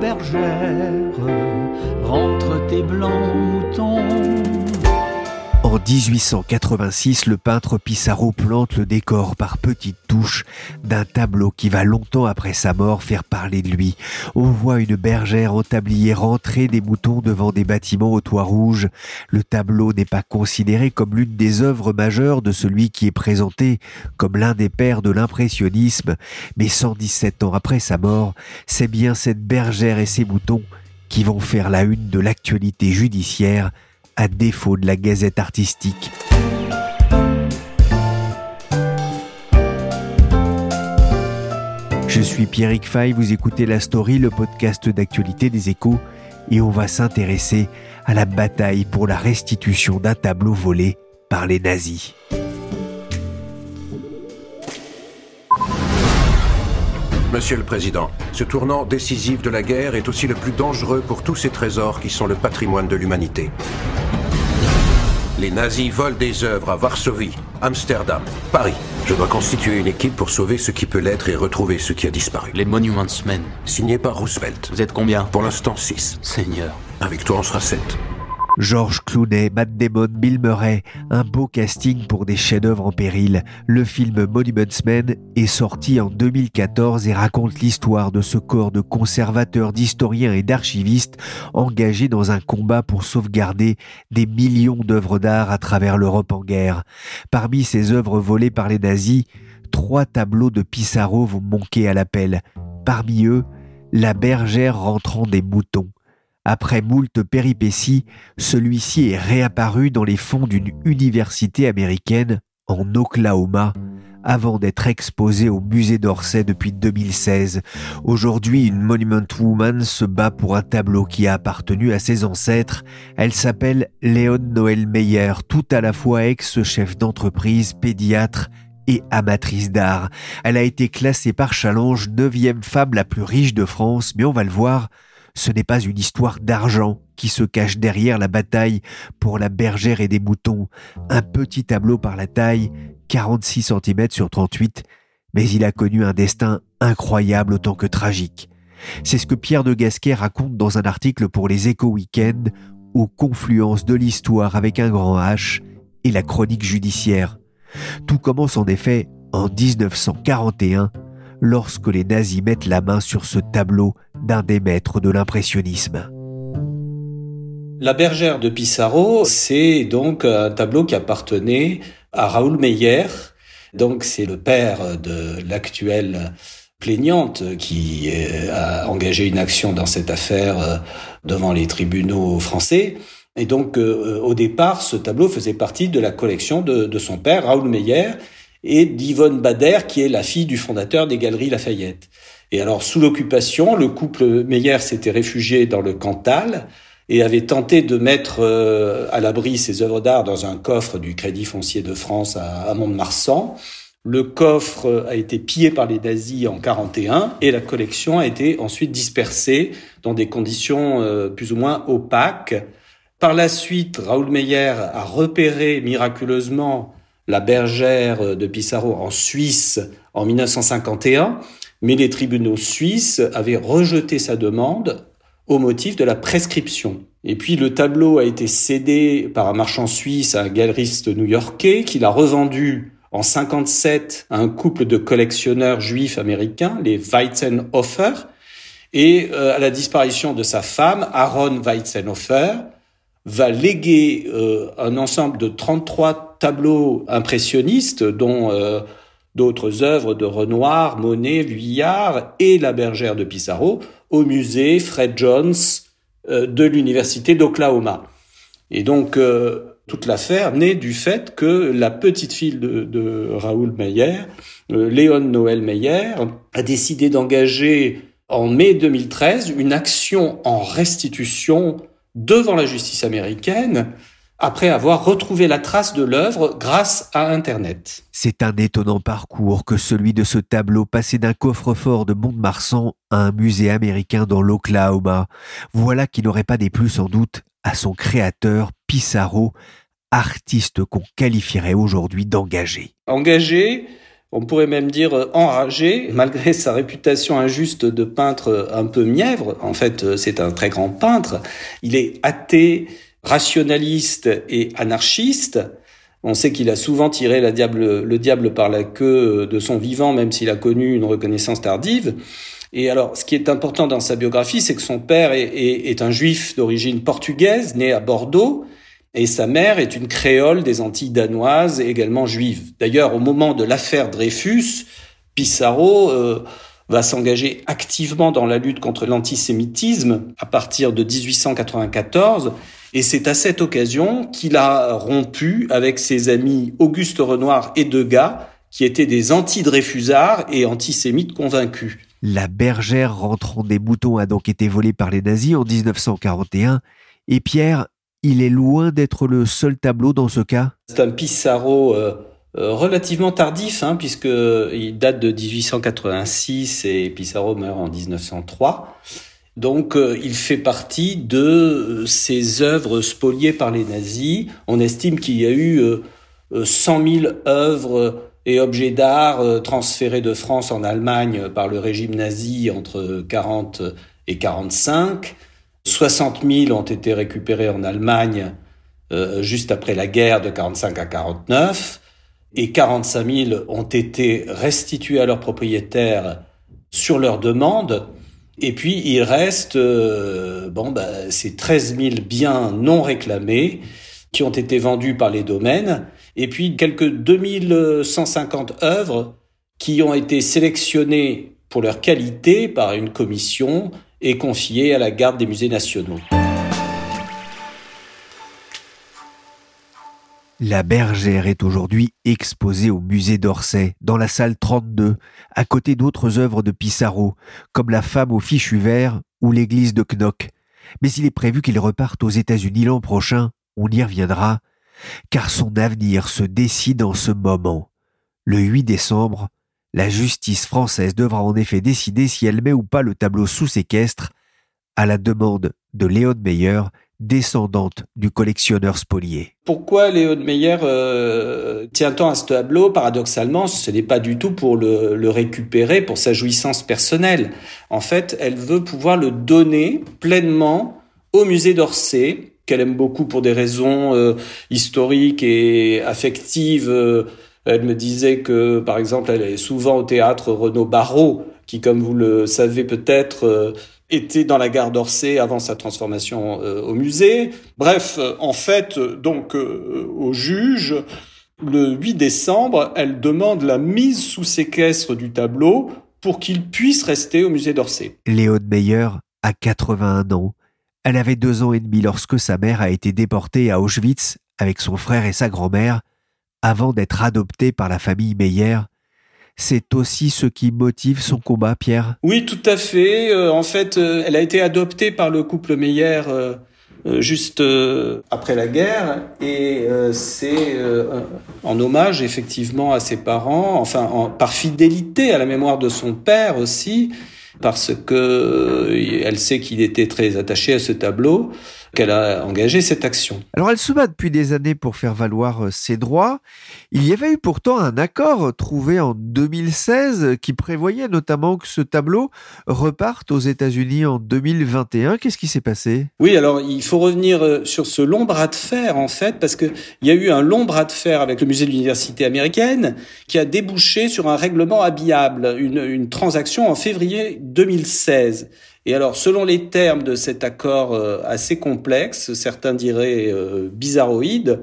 Bergère, rentre tes blancs moutons. En 1886, le peintre Pissarro plante le décor par petites touches d'un tableau qui va longtemps après sa mort faire parler de lui. On voit une bergère en tablier rentrer des moutons devant des bâtiments au toit rouge. Le tableau n'est pas considéré comme l'une des œuvres majeures de celui qui est présenté comme l'un des pères de l'impressionnisme, mais 117 ans après sa mort, c'est bien cette bergère et ses moutons qui vont faire la une de l'actualité judiciaire à défaut de la gazette artistique. Je suis Pierrick Fay, vous écoutez La Story, le podcast d'actualité des échos, et on va s'intéresser à la bataille pour la restitution d'un tableau volé par les nazis. Monsieur le Président, ce tournant décisif de la guerre est aussi le plus dangereux pour tous ces trésors qui sont le patrimoine de l'humanité. Les nazis volent des œuvres à Varsovie, Amsterdam, Paris. Je dois constituer une équipe pour sauver ce qui peut l'être et retrouver ce qui a disparu. Les Monuments Men. Signé par Roosevelt. Vous êtes combien? Pour l'instant 6. Seigneur. Avec toi, on sera 7. Georges Clooney, Matt Damon, Bill Murray, un beau casting pour des chefs-d'œuvre en péril. Le film Monuments Men est sorti en 2014 et raconte l'histoire de ce corps de conservateurs, d'historiens et d'archivistes engagés dans un combat pour sauvegarder des millions d'œuvres d'art à travers l'Europe en guerre. Parmi ces œuvres volées par les nazis, trois tableaux de Pissarro vont manquer à l'appel. Parmi eux, la bergère rentrant des moutons. Après moult péripéties, celui-ci est réapparu dans les fonds d'une université américaine en Oklahoma avant d'être exposé au musée d'Orsay depuis 2016. Aujourd'hui, une Monument Woman se bat pour un tableau qui a appartenu à ses ancêtres. Elle s'appelle Léon Noël Meyer, tout à la fois ex-chef d'entreprise, pédiatre et amatrice d'art. Elle a été classée par Challenge neuvième femme la plus riche de France, mais on va le voir, ce n'est pas une histoire d'argent qui se cache derrière la bataille pour la bergère et des moutons. Un petit tableau par la taille, 46 cm sur 38, mais il a connu un destin incroyable autant que tragique. C'est ce que Pierre de Gasquet raconte dans un article pour les Échos Weekend aux confluences de l'histoire avec un grand H et la chronique judiciaire. Tout commence en effet en 1941 lorsque les nazis mettent la main sur ce tableau d'un des maîtres de l'impressionnisme. La bergère de Pissarro, c'est donc un tableau qui appartenait à Raoul Meyer. Donc c'est le père de l'actuelle plaignante qui a engagé une action dans cette affaire euh, devant les tribunaux français. Et donc euh, au départ, ce tableau faisait partie de la collection de, de son père, Raoul Meyer, et d'Yvonne Bader, qui est la fille du fondateur des Galeries Lafayette. Et alors, sous l'occupation, le couple Meyer s'était réfugié dans le Cantal et avait tenté de mettre euh, à l'abri ses œuvres d'art dans un coffre du Crédit foncier de France à, Mont-de-Marsan. Le coffre a été pillé par les nazis en 41 et la collection a été ensuite dispersée dans des conditions euh, plus ou moins opaques. Par la suite, Raoul Meyer a repéré miraculeusement la bergère de Pissarro en Suisse en 1951, mais les tribunaux suisses avaient rejeté sa demande au motif de la prescription. Et puis le tableau a été cédé par un marchand suisse à un galeriste new-yorkais qui l'a revendu en 57 à un couple de collectionneurs juifs américains, les Weizenhofer, et euh, à la disparition de sa femme, Aaron Weizenhofer, va léguer euh, un ensemble de 33 tableaux impressionnistes, dont euh, d'autres œuvres de Renoir, Monet, Vuillard et La Bergère de Pissarro, au musée Fred Jones euh, de l'Université d'Oklahoma. Et donc, toute l'affaire naît du fait que la petite fille de, Raoul Meyer, euh, Léon Noël Meyer, a décidé d'engager en mai 2013 une action en restitution devant la justice américaine après avoir retrouvé la trace de l'œuvre grâce à Internet. C'est un étonnant parcours que celui de ce tableau passé d'un coffre-fort de Mont-de-Marsan à un musée américain dans l'Oklahoma. Voilà qui n'aurait pas déplu sans doute à son créateur Pissarro, artiste qu'on qualifierait aujourd'hui d'engagé. Engagé, on pourrait même dire enragé, malgré sa réputation injuste de peintre un peu mièvre. En fait, c'est un très grand peintre. Il est athée, rationaliste et anarchiste. On sait qu'il a souvent tiré la diable, le diable par la queue de son vivant, même s'il a connu une reconnaissance tardive. Et alors, ce qui est important dans sa biographie, c'est que son père est, est un juif d'origine portugaise, né à Bordeaux, et sa mère est une créole des Antilles danoises, également juive. D'ailleurs, au moment de l'affaire Dreyfus, Pissarro euh, va s'engager activement dans la lutte contre l'antisémitisme à partir de 1894 et c'est à cette occasion qu'il a rompu avec ses amis Auguste Renoir et Degas, qui étaient des anti-Dreyfusards et antisémites convaincus. La bergère rentrant des boutons a donc été volée par les nazis en 1941, et Pierre, il est loin d'être le seul tableau dans ce cas? C'est un Pissarro euh, relativement tardif, hein, puisqu'il date de 1886 et Pissarro meurt en 1903. Donc euh, il fait partie de euh, ces œuvres spoliées par les nazis. On estime qu'il y a eu 100 euh, 000 œuvres et objets d'art transférés de France en Allemagne par le régime nazi entre 40 et 45. 60 000 ont été récupérés en Allemagne juste après la guerre de 45 à 49 et 45 000 ont été restitués à leurs propriétaires sur leur demande. Et puis il reste euh, bon bah, ces 13 000 biens non réclamés qui ont été vendus par les domaines, et puis quelques 2150 œuvres qui ont été sélectionnées pour leur qualité par une commission et confiées à la garde des musées nationaux. La bergère est aujourd'hui exposée au musée d'Orsay, dans la salle 32, à côté d'autres œuvres de Pissarro, comme La femme au fichu vert ou l'église de Knock. Mais il est prévu qu'il reparte aux États-Unis l'an prochain, on y reviendra, car son avenir se décide en ce moment. Le 8 décembre, la justice française devra en effet décider si elle met ou pas le tableau sous séquestre, à la demande de Léon Meyer descendante du collectionneur spolié. Pourquoi Léon Meyer euh, tient tant à ce tableau Paradoxalement, ce n'est pas du tout pour le, récupérer pour sa jouissance personnelle. En fait, elle veut pouvoir le donner pleinement au musée d'Orsay, qu'elle aime beaucoup pour des raisons euh, historiques et affectives. elle me disait que, par exemple, elle est souvent au théâtre Renaud Barrault, qui, comme vous le savez peut-être, euh, était dans la gare d'Orsay avant sa transformation euh, au musée. Bref, euh, en fait, donc au juge, le 8 décembre, elle demande la mise sous séquestre du tableau pour qu'il puisse rester au musée d'Orsay. Léon Meyer a 81 ans. Elle avait deux ans et demi lorsque sa mère a été déportée à Auschwitz avec son frère et sa grand-mère avant d'être adoptée par la famille Meyer c'est aussi ce qui motive son combat, Pierre. Oui, tout à fait. Euh, en fait, euh, elle a été adoptée par le couple Meyer euh, juste après la guerre. Et c'est en hommage effectivement à ses parents, enfin par fidélité à la mémoire de son père aussi, parce que elle sait qu'il était très attaché à ce tableau qu'elle a engagé cette action. Alors elle se bat depuis des années pour faire valoir euh, ses droits. Il y avait eu pourtant un accord trouvé en 2016 qui prévoyait notamment que ce tableau reparte aux États-Unis en 2021. Qu'est-ce qui s'est passé? Oui, alors il faut revenir euh, sur ce long bras de fer en fait parce que il y a eu un long bras de fer avec le musée de l'université américaine qui a débouché sur un règlement habillable, une, une transaction en février 2016. Et alors, selon les termes de cet accord euh, assez complexe, certains diraient euh, bizarroïde,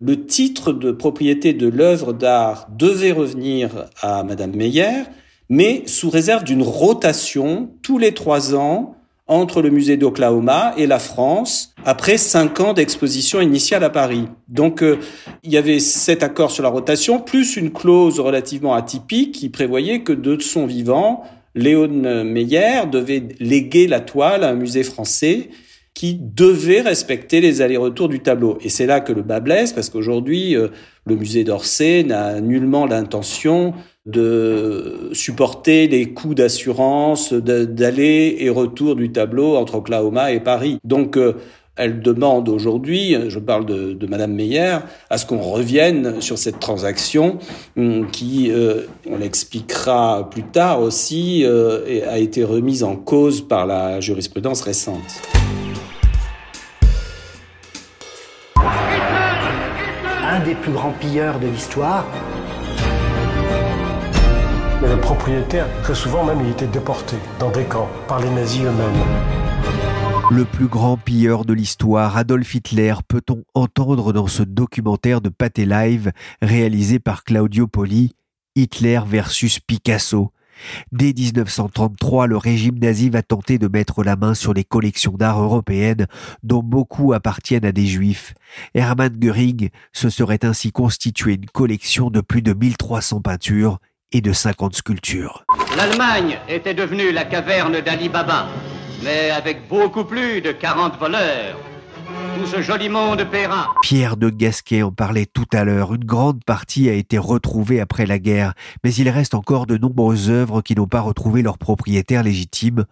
le titre de propriété de l'œuvre d'art devait revenir à Madame Meyer, mais sous réserve d'une rotation tous les trois ans entre le musée d'Oklahoma et la France après cinq ans d'exposition initiale à Paris. Donc euh, il y avait cet accord sur la rotation plus une clause relativement atypique qui prévoyait que de son vivant, Léon Meyer devait léguer la toile à un musée français qui devait respecter les allers-retours du tableau. Et c'est là que le bas blesse, parce qu'aujourd'hui, euh, le musée d'Orsay n'a nullement l'intention de supporter les coûts d'assurance, d'aller et retour du tableau entre Oklahoma et Paris. Donc, euh, elle demande aujourd'hui, je parle de, de Madame Meyer, à ce qu'on revienne sur cette transaction hum, qui, euh, on l'expliquera plus tard aussi, a été remise en cause par la jurisprudence récente. des plus grands pilleurs de l'histoire. Mais le propriétaire, très souvent même, il était déporté dans des camps par les nazis eux-mêmes. Le plus grand pilleur de l'histoire, Adolf Hitler, peut-on entendre dans ce documentaire de Pathé Live réalisé par Claudio Poli, Hitler versus Picasso, Dès 1933, le régime nazi va tenter de mettre la main sur les collections d'art européennes dont beaucoup appartiennent à des juifs. Hermann Göring se serait ainsi constitué une collection de plus de 1300 peintures et de 50 sculptures. L'Allemagne était devenue la caverne d'Ali Baba, mais avec beaucoup plus de 40 voleurs tout ce joli monde paiera. Pierre de Gasquet en parlait tout à l'heure. Une grande partie a été retrouvée après la guerre, mais il reste encore de nombreuses œuvres qui n'ont pas retrouvé leur propriétaire légitime.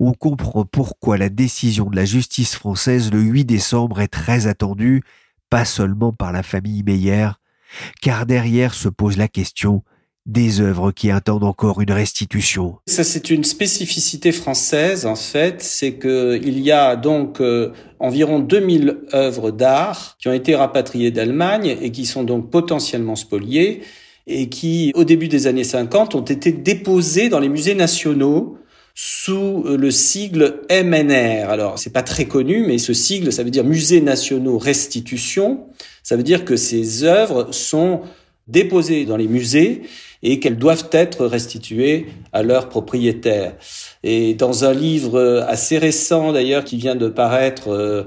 On comprend pourquoi la décision de la justice française le 8 décembre est très attendue, pas seulement par la famille Meyer, car derrière se pose la question des œuvres qui attendent encore une restitution. Ça, c'est une spécificité française, en fait, c'est que il y a donc euh, environ 2000 œuvres d'art qui ont été rapatriées d'Allemagne et qui sont donc potentiellement spoliées et qui, au début des années 50, ont été déposées dans les musées nationaux sous euh, le sigle MNR. Alors, c'est pas très connu, mais ce sigle, ça veut dire Musées nationaux restitution. Ça veut dire que ces œuvres sont déposées dans les musées et qu'elles doivent être restituées à leurs propriétaires. Et dans un livre assez récent d'ailleurs qui vient de paraître euh,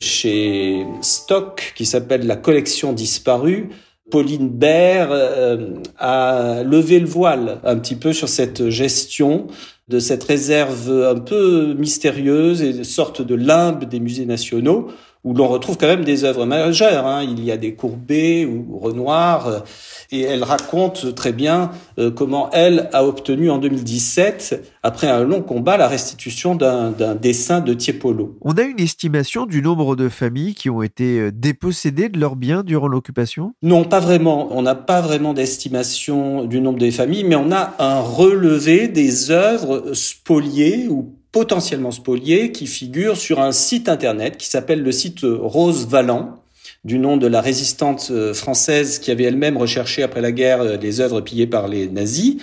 chez Stock, qui s'appelle La collection disparue, Pauline Baird euh, a levé le voile un petit peu sur cette gestion de cette réserve un peu mystérieuse et sorte de limbe des musées nationaux où l'on retrouve quand même des œuvres majeures. Hein. Il y a des Courbet ou Renoir, euh, et elle raconte très bien euh, comment elle a obtenu en 2017, après un long combat, la restitution d'un dessin de Tiepolo. On a une estimation du nombre de familles qui ont été euh, dépossédées de leurs biens durant l'occupation? Non, pas vraiment. On n'a pas vraiment d'estimation du nombre des familles, mais on a un relevé des œuvres spoliées ou potentiellement spoliées qui figurent sur un site internet qui s'appelle le site Rose Vallant du nom de la résistante euh, française qui avait elle-même recherché après la guerre euh, les œuvres pillées par les nazis.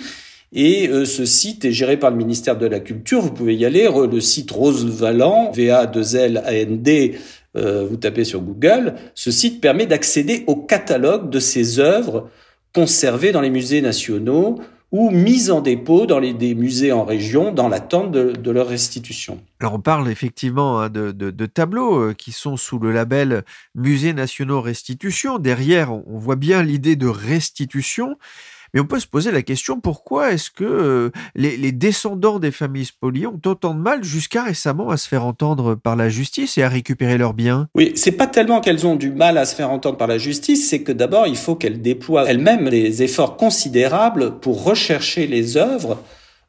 Et euh, ce site est géré par le ministère de la Culture. Vous pouvez y aller. Le site Rose Vallant, V-A-2-L-A-N-D, vous tapez sur Google. Ce site permet d'accéder au catalogue de ces œuvres conservées dans les musées nationaux ou mises en dépôt dans les, des musées en région dans l'attente de, leur restitution. Alors on parle effectivement hein, de, tableaux euh, qui sont sous le label Musées nationaux restitution. Derrière, on voit bien l'idée de restitution. Mais on peut se poser la question pourquoi est-ce que euh, les, descendants des familles spoliées ont autant de mal jusqu'à récemment à se faire entendre par la justice et à récupérer leurs biens? Oui, c'est pas tellement qu'elles ont du mal à se faire entendre par la justice, c'est que d'abord il faut qu'elles déploient elles-mêmes des efforts considérables pour rechercher les œuvres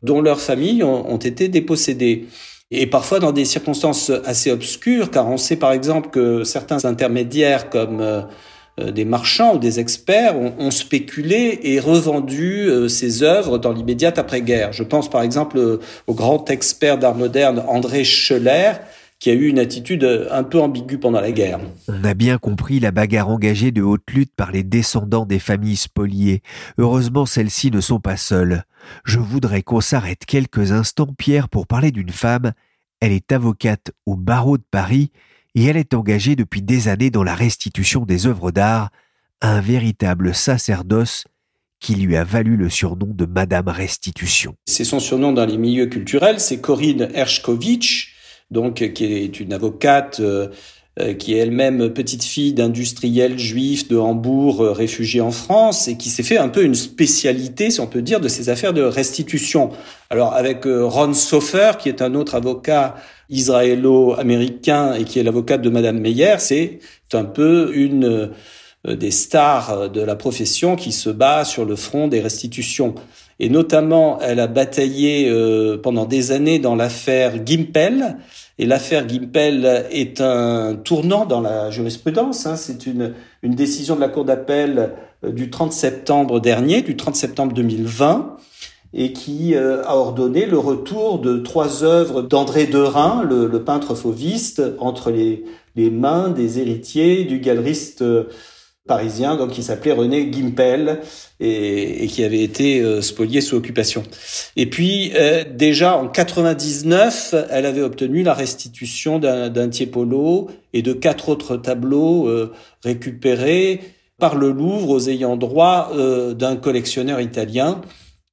dont leurs familles ont, été dépossédées. Et parfois dans des circonstances assez obscures, car on sait par exemple que certains intermédiaires comme euh, des marchands ou des experts ont, spéculé et revendu euh, ces œuvres dans l'immédiate après-guerre. Je pense par exemple euh, au grand expert d'art moderne André Scheller, qui a eu une attitude un peu ambiguë pendant la guerre. On a bien compris la bagarre engagée de haute lutte par les descendants des familles spoliées. Heureusement, celles-ci ne sont pas seules. Je voudrais qu'on s'arrête quelques instants, Pierre, pour parler d'une femme. Elle est avocate au barreau de Paris et elle est engagée depuis des années dans la restitution des œuvres d'art, un véritable sacerdoce qui lui a valu le surnom de Madame Restitution. C'est son surnom dans les milieux culturels, c'est Corinne Hershkovitch, donc qui est une avocate euh, qui est elle-même petite fille d'industriels juifs de Hambourg euh, réfugiés en France et qui s'est fait un peu une spécialité, si on peut dire, de ces affaires de restitution. Alors avec euh, Ron Sofer, qui est un autre avocat israélo-américain et qui est l'avocate de Madame Meyer, c'est un peu une des stars de la profession qui se bat sur le front des restitutions. Et notamment, elle a bataillé pendant des années dans l'affaire Gimpel, et l'affaire Gimpel est un tournant dans la jurisprudence. Hein. C'est une, une décision de la Cour d'appel euh, du 30 septembre dernier, du 30 septembre 2020, et qui euh, a ordonné le retour de trois œuvres d'André Derain, le, le, peintre fauviste, entre les, les mains des héritiers du galeriste euh, parisien, donc qui s'appelait René Gimpel et, et, qui avait été euh, spolié sous occupation. Et puis euh, déjà en 99, elle avait obtenu la restitution d'un Tiepolo et de quatre autres tableaux euh, récupérés par le Louvre aux ayants droit d'un collectionneur italien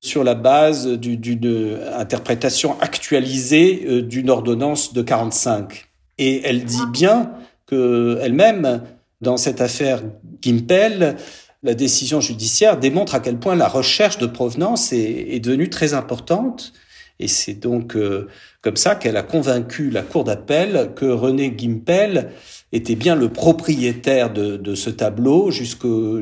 sur la base d'une interprétation actualisée d'une ordonnance de 45. Et elle dit bien que elle-même dans cette affaire Gimpel, la décision judiciaire démontre à quel point la recherche de provenance est, devenue très importante. Et c'est donc euh, comme ça qu'elle a convaincu la Cour d'appel que René Gimpel était bien le propriétaire de, ce tableau jusqu'au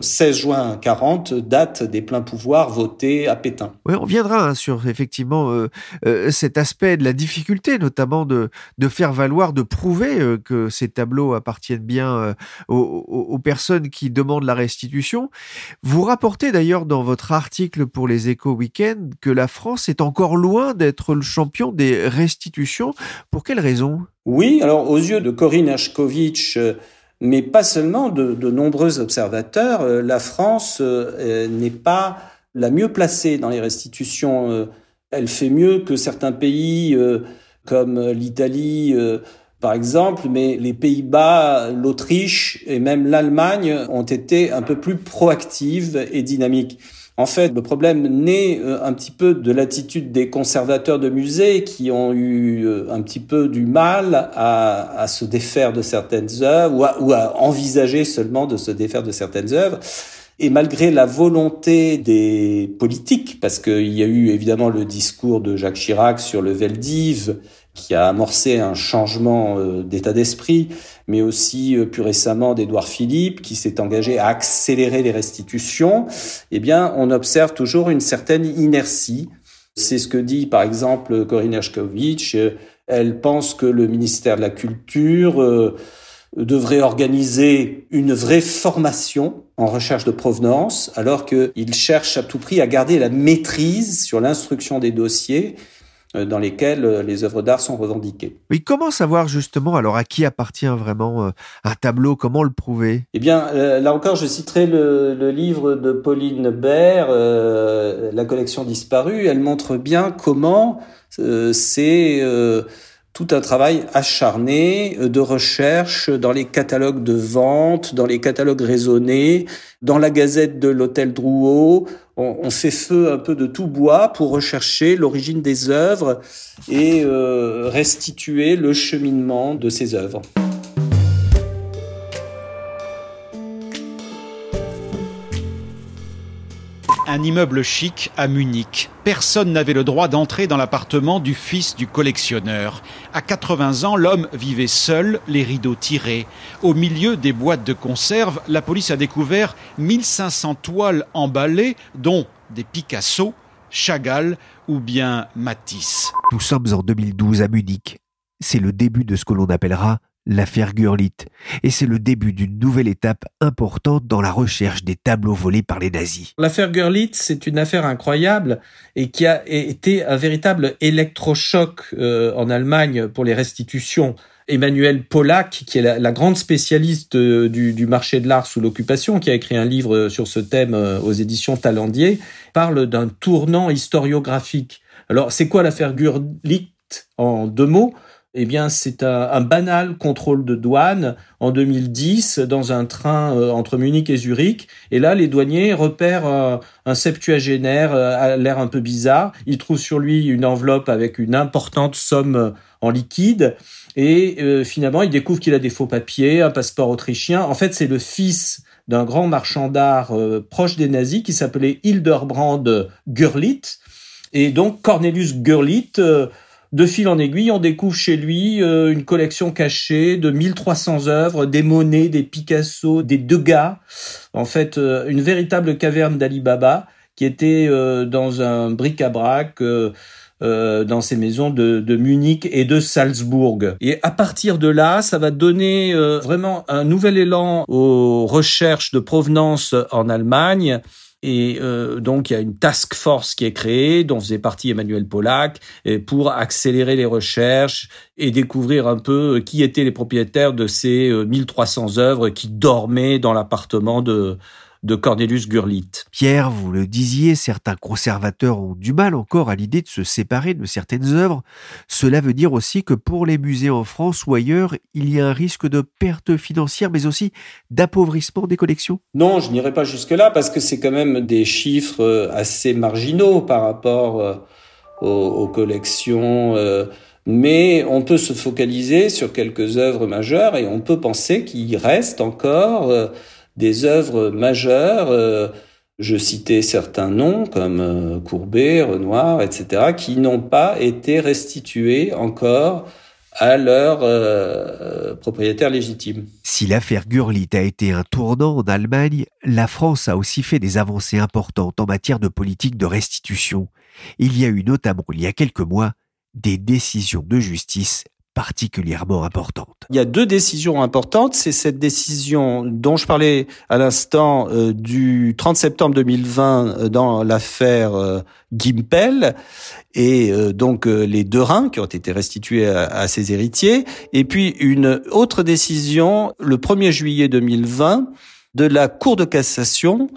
16 juin 40, date des pleins pouvoirs votés à Pétain. Oui, on viendra hein, sur effectivement euh, euh, cet aspect de la difficulté, notamment de, de faire valoir, de prouver euh, que ces tableaux appartiennent bien aux, aux, personnes qui demandent la restitution. Vous rapportez d'ailleurs dans votre article pour les Échos Week-end que la France est encore loin d'être le champion des restitutions. Pour quelles raisons oui, alors aux yeux de Corinne Ashkovitch, euh, mais pas seulement de, nombreux observateurs, euh, la France euh, n'est pas la mieux placée dans les restitutions. Elle fait mieux que certains pays comme l'Italie, par exemple, mais les Pays-Bas, l'Autriche et même l'Allemagne ont été un peu plus proactives et dynamiques. En fait, le problème naît euh, un petit peu de l'attitude des conservateurs de musées qui ont eu euh, un petit peu du mal à, se défaire de certaines œuvres ou à, envisager seulement de se défaire de certaines œuvres. Et malgré la volonté des politiques, parce qu'il y a eu évidemment le discours de Jacques Chirac sur le Veldiv, qui a amorcé un changement euh, d'état d'esprit, mais aussi euh, plus récemment d'Édouard Philippe, qui s'est engagé à accélérer les restitutions, eh bien, on observe toujours une certaine inertie. C'est ce que dit, par exemple, Corinne Hershkovitch. Elle pense que le ministère de la Culture euh, devrait organiser une vraie formation en recherche de provenance, alors qu'il cherche à tout prix à garder la maîtrise sur l'instruction des dossiers euh, dans lesquels euh, les œuvres d'art sont revendiquées. Oui, comment savoir justement alors à qui appartient vraiment euh, un tableau? Comment le prouver? Eh bien, là encore, je citerai le, livre de Pauline Baird, La collection disparue. Elle montre bien comment c'est tout un travail acharné de recherche dans les catalogues de vente, dans les catalogues raisonnés, dans la gazette de l'hôtel Drouot, on, fait feu un peu de tout bois pour rechercher l'origine des œuvres et euh, restituer le cheminement de ces œuvres. Un immeuble chic à Munich. Personne n'avait le droit d'entrer dans l'appartement du fils du collectionneur. À 80 ans, l'homme vivait seul, les rideaux tirés. Au milieu des boîtes de conserve, la police a découvert 1500 toiles emballées, dont des Picasso, Chagall ou bien Matisse. Nous sommes en 2012 à Munich. C'est le début de ce que l'on appellera l'affaire Gurlitt, et c'est le début d'une nouvelle étape importante dans la recherche des tableaux volés par les nazis. L'affaire Gurlitt, c'est une affaire incroyable et qui a été un véritable électrochoc euh, en Allemagne pour les restitutions. Emmanuel Pollack, qui est la, grande spécialiste euh, du, marché de l'art sous l'occupation, qui a écrit un livre sur ce thème euh, aux éditions Talendier, parle d'un tournant historiographique. Alors, c'est quoi l'affaire Gurlitt en deux mots? Eh bien, c'est un, banal contrôle de douane en 2010 dans un train euh, entre Munich et Zurich. Et là, les douaniers repèrent euh, un septuagénaire euh, à l'air un peu bizarre. Ils trouvent sur lui une enveloppe avec une importante somme en liquide. Et finalement, ils découvrent qu'il a des faux papiers, un passeport autrichien. En fait, c'est le fils d'un grand marchand d'art proche des nazis qui s'appelait Hildebrand Görlitz. Et donc, Cornelius Görlitz de fil en aiguille, on découvre chez lui euh, une collection cachée de 1300 œuvres, des monnaies, des Picasso, des Degas. En fait, euh, une véritable caverne d'Ali Baba qui était euh, dans un bric-à-brac dans ces maisons de, de, Munich et de Salzbourg. Et à partir de là, ça va donner vraiment un nouvel élan aux recherches de provenance en Allemagne et euh, donc, il y a une task force qui est créée, dont faisait partie Emmanuel Pollack, pour accélérer les recherches et découvrir un peu euh, qui étaient les propriétaires de ces 1300 euh, œuvres qui dormaient dans l'appartement de, de Cornelius Gurlitt. Pierre, vous le disiez, certains conservateurs ont du mal encore à l'idée de se séparer de certaines œuvres. Cela veut dire aussi que pour les musées en France ou ailleurs, il y a un risque de perte financière, mais aussi d'appauvrissement des collections Non, je n'irai pas jusque-là parce que c'est quand même des chiffres euh, assez marginaux par rapport euh, aux, collections. Euh, mais on peut se focaliser sur quelques œuvres majeures et on peut penser qu'il reste encore des œuvres majeures. Euh, je citais certains noms comme euh, Courbet, Renoir, etc., qui n'ont pas été restitués encore à leur euh, propriétaire légitime. Si l'affaire Gurlitt a été un tournant en Allemagne, la France a aussi fait des avancées importantes en matière de politique de restitution. Il y a eu notamment, il y a quelques mois, des décisions de justice particulièrement importante. Il y a deux décisions importantes. C'est cette décision dont je parlais à l'instant euh, du 30 septembre 2020 euh, dans l'affaire euh, Gimpel et donc les deux reins qui ont été restitués à, à, ses héritiers. Et puis une autre décision le 1er juillet 2020 de la Cour de cassation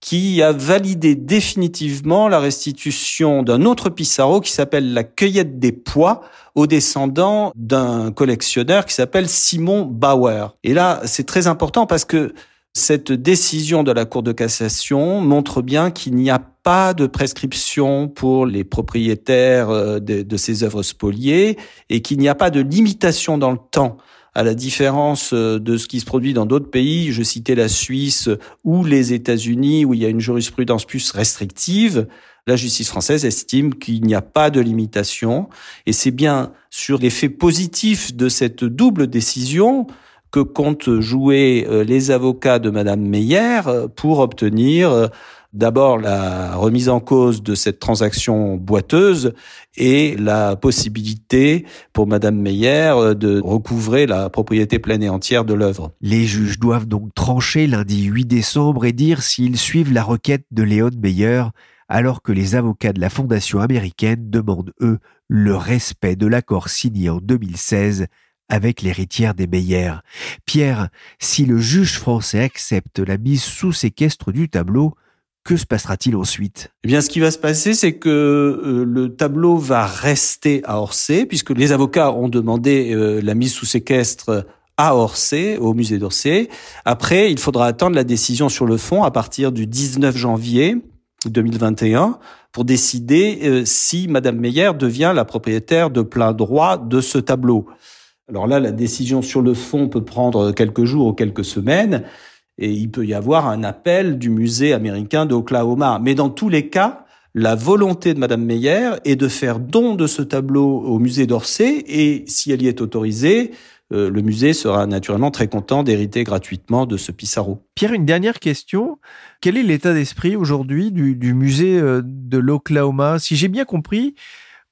qui a validé définitivement la restitution d'un autre Pissarro qui s'appelle la cueillette des pois aux descendants d'un collectionneur qui s'appelle Simon Bauer. Et là, c'est très important parce que cette décision de la Cour de cassation montre bien qu'il n'y a pas de prescription pour les propriétaires euh, de, de ces œuvres spoliées et qu'il n'y a pas de limitation dans le temps à la différence euh, de ce qui se produit dans d'autres pays, je citais la Suisse ou les États-Unis où il y a une jurisprudence plus restrictive, la justice française estime qu'il n'y a pas de limitation. Et c'est bien sur l'effet positif de cette double décision que comptent jouer euh, les avocats de Madame Meyer euh, pour obtenir D'abord, la remise en cause de cette transaction boiteuse et la possibilité pour Madame Meyer euh, de recouvrer la propriété pleine et entière de l'œuvre. Les juges doivent donc trancher lundi 8 décembre et dire s'ils suivent la requête de Léon Meyer, alors que les avocats de la Fondation américaine demandent, eux, le respect de l'accord signé en 2016 avec l'héritière des Meyer. Pierre, si le juge français accepte la mise sous séquestre du tableau, que se passera-t-il ensuite? Eh bien, ce qui va se passer, c'est que euh, le tableau va rester à Orsay, puisque les avocats ont demandé euh, la mise sous séquestre à Orsay, au musée d'Orsay. Après, il faudra attendre la décision sur le fond à partir du 19 janvier 2021 pour décider euh, si Madame Meyer devient la propriétaire de plein droit de ce tableau. Alors là, la décision sur le fond peut prendre quelques jours ou quelques semaines et il peut y avoir un appel du musée américain d'Oklahoma. Mais dans tous les cas, la volonté de Madame Meyer est de faire don de ce tableau au musée d'Orsay et si elle y est autorisée, euh, le musée sera naturellement très content d'hériter gratuitement de ce Pissarro. Pierre, une dernière question. Quel est l'état d'esprit aujourd'hui du, musée euh, de l'Oklahoma? Si j'ai bien compris,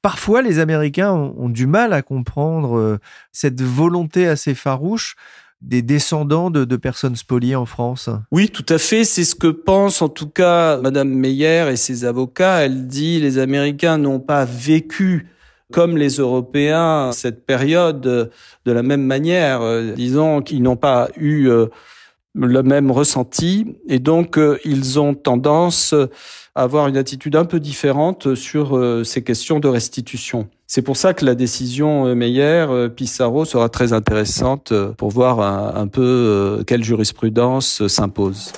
parfois les Américains ont, ont, du mal à comprendre euh, cette volonté assez farouche des descendants de, personnes spoliées en France Oui, tout à fait. C'est ce que pense en tout cas Madame Meyer et ses avocats. Elle dit les Américains n'ont pas vécu comme les Européens cette période de la même manière. Euh, disons qu'ils n'ont pas eu euh, le même ressenti et donc euh, ils ont tendance à avoir une attitude un peu différente sur ces questions de restitution. C'est pour ça que la décision Meyer-Pissarro sera très intéressante pour voir un peu quelle jurisprudence s'impose.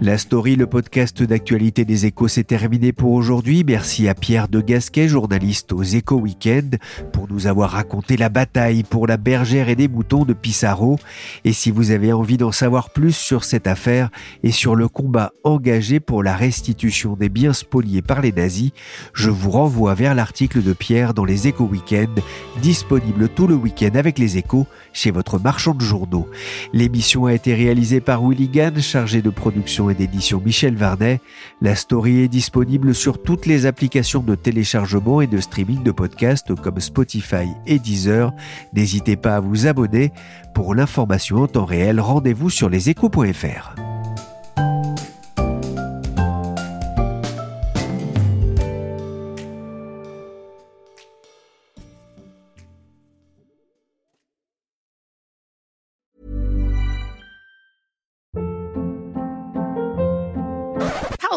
La story, le podcast d'actualité des échos, s'est terminé pour aujourd'hui. Merci à Pierre de Gasquet, journaliste aux Échos Weekend, pour nous avoir raconté la bataille pour la bergère et des moutons de Pissarro. Et si vous avez envie d'en savoir plus sur cette affaire et sur le combat engagé pour la restitution des biens spoliés par les nazis, je vous renvoie vers l'article de Pierre dans les Échos Weekend, disponible tout le week-end avec les échos chez votre marchand de journaux. L'émission a été réalisée par Willy chargé de production et d'édition Michel Varnet. La story est disponible sur toutes les applications de téléchargement et de streaming de podcasts comme Spotify et Deezer. N'hésitez pas à vous abonner. Pour l'information en temps réel, rendez-vous sur leséchos.fr.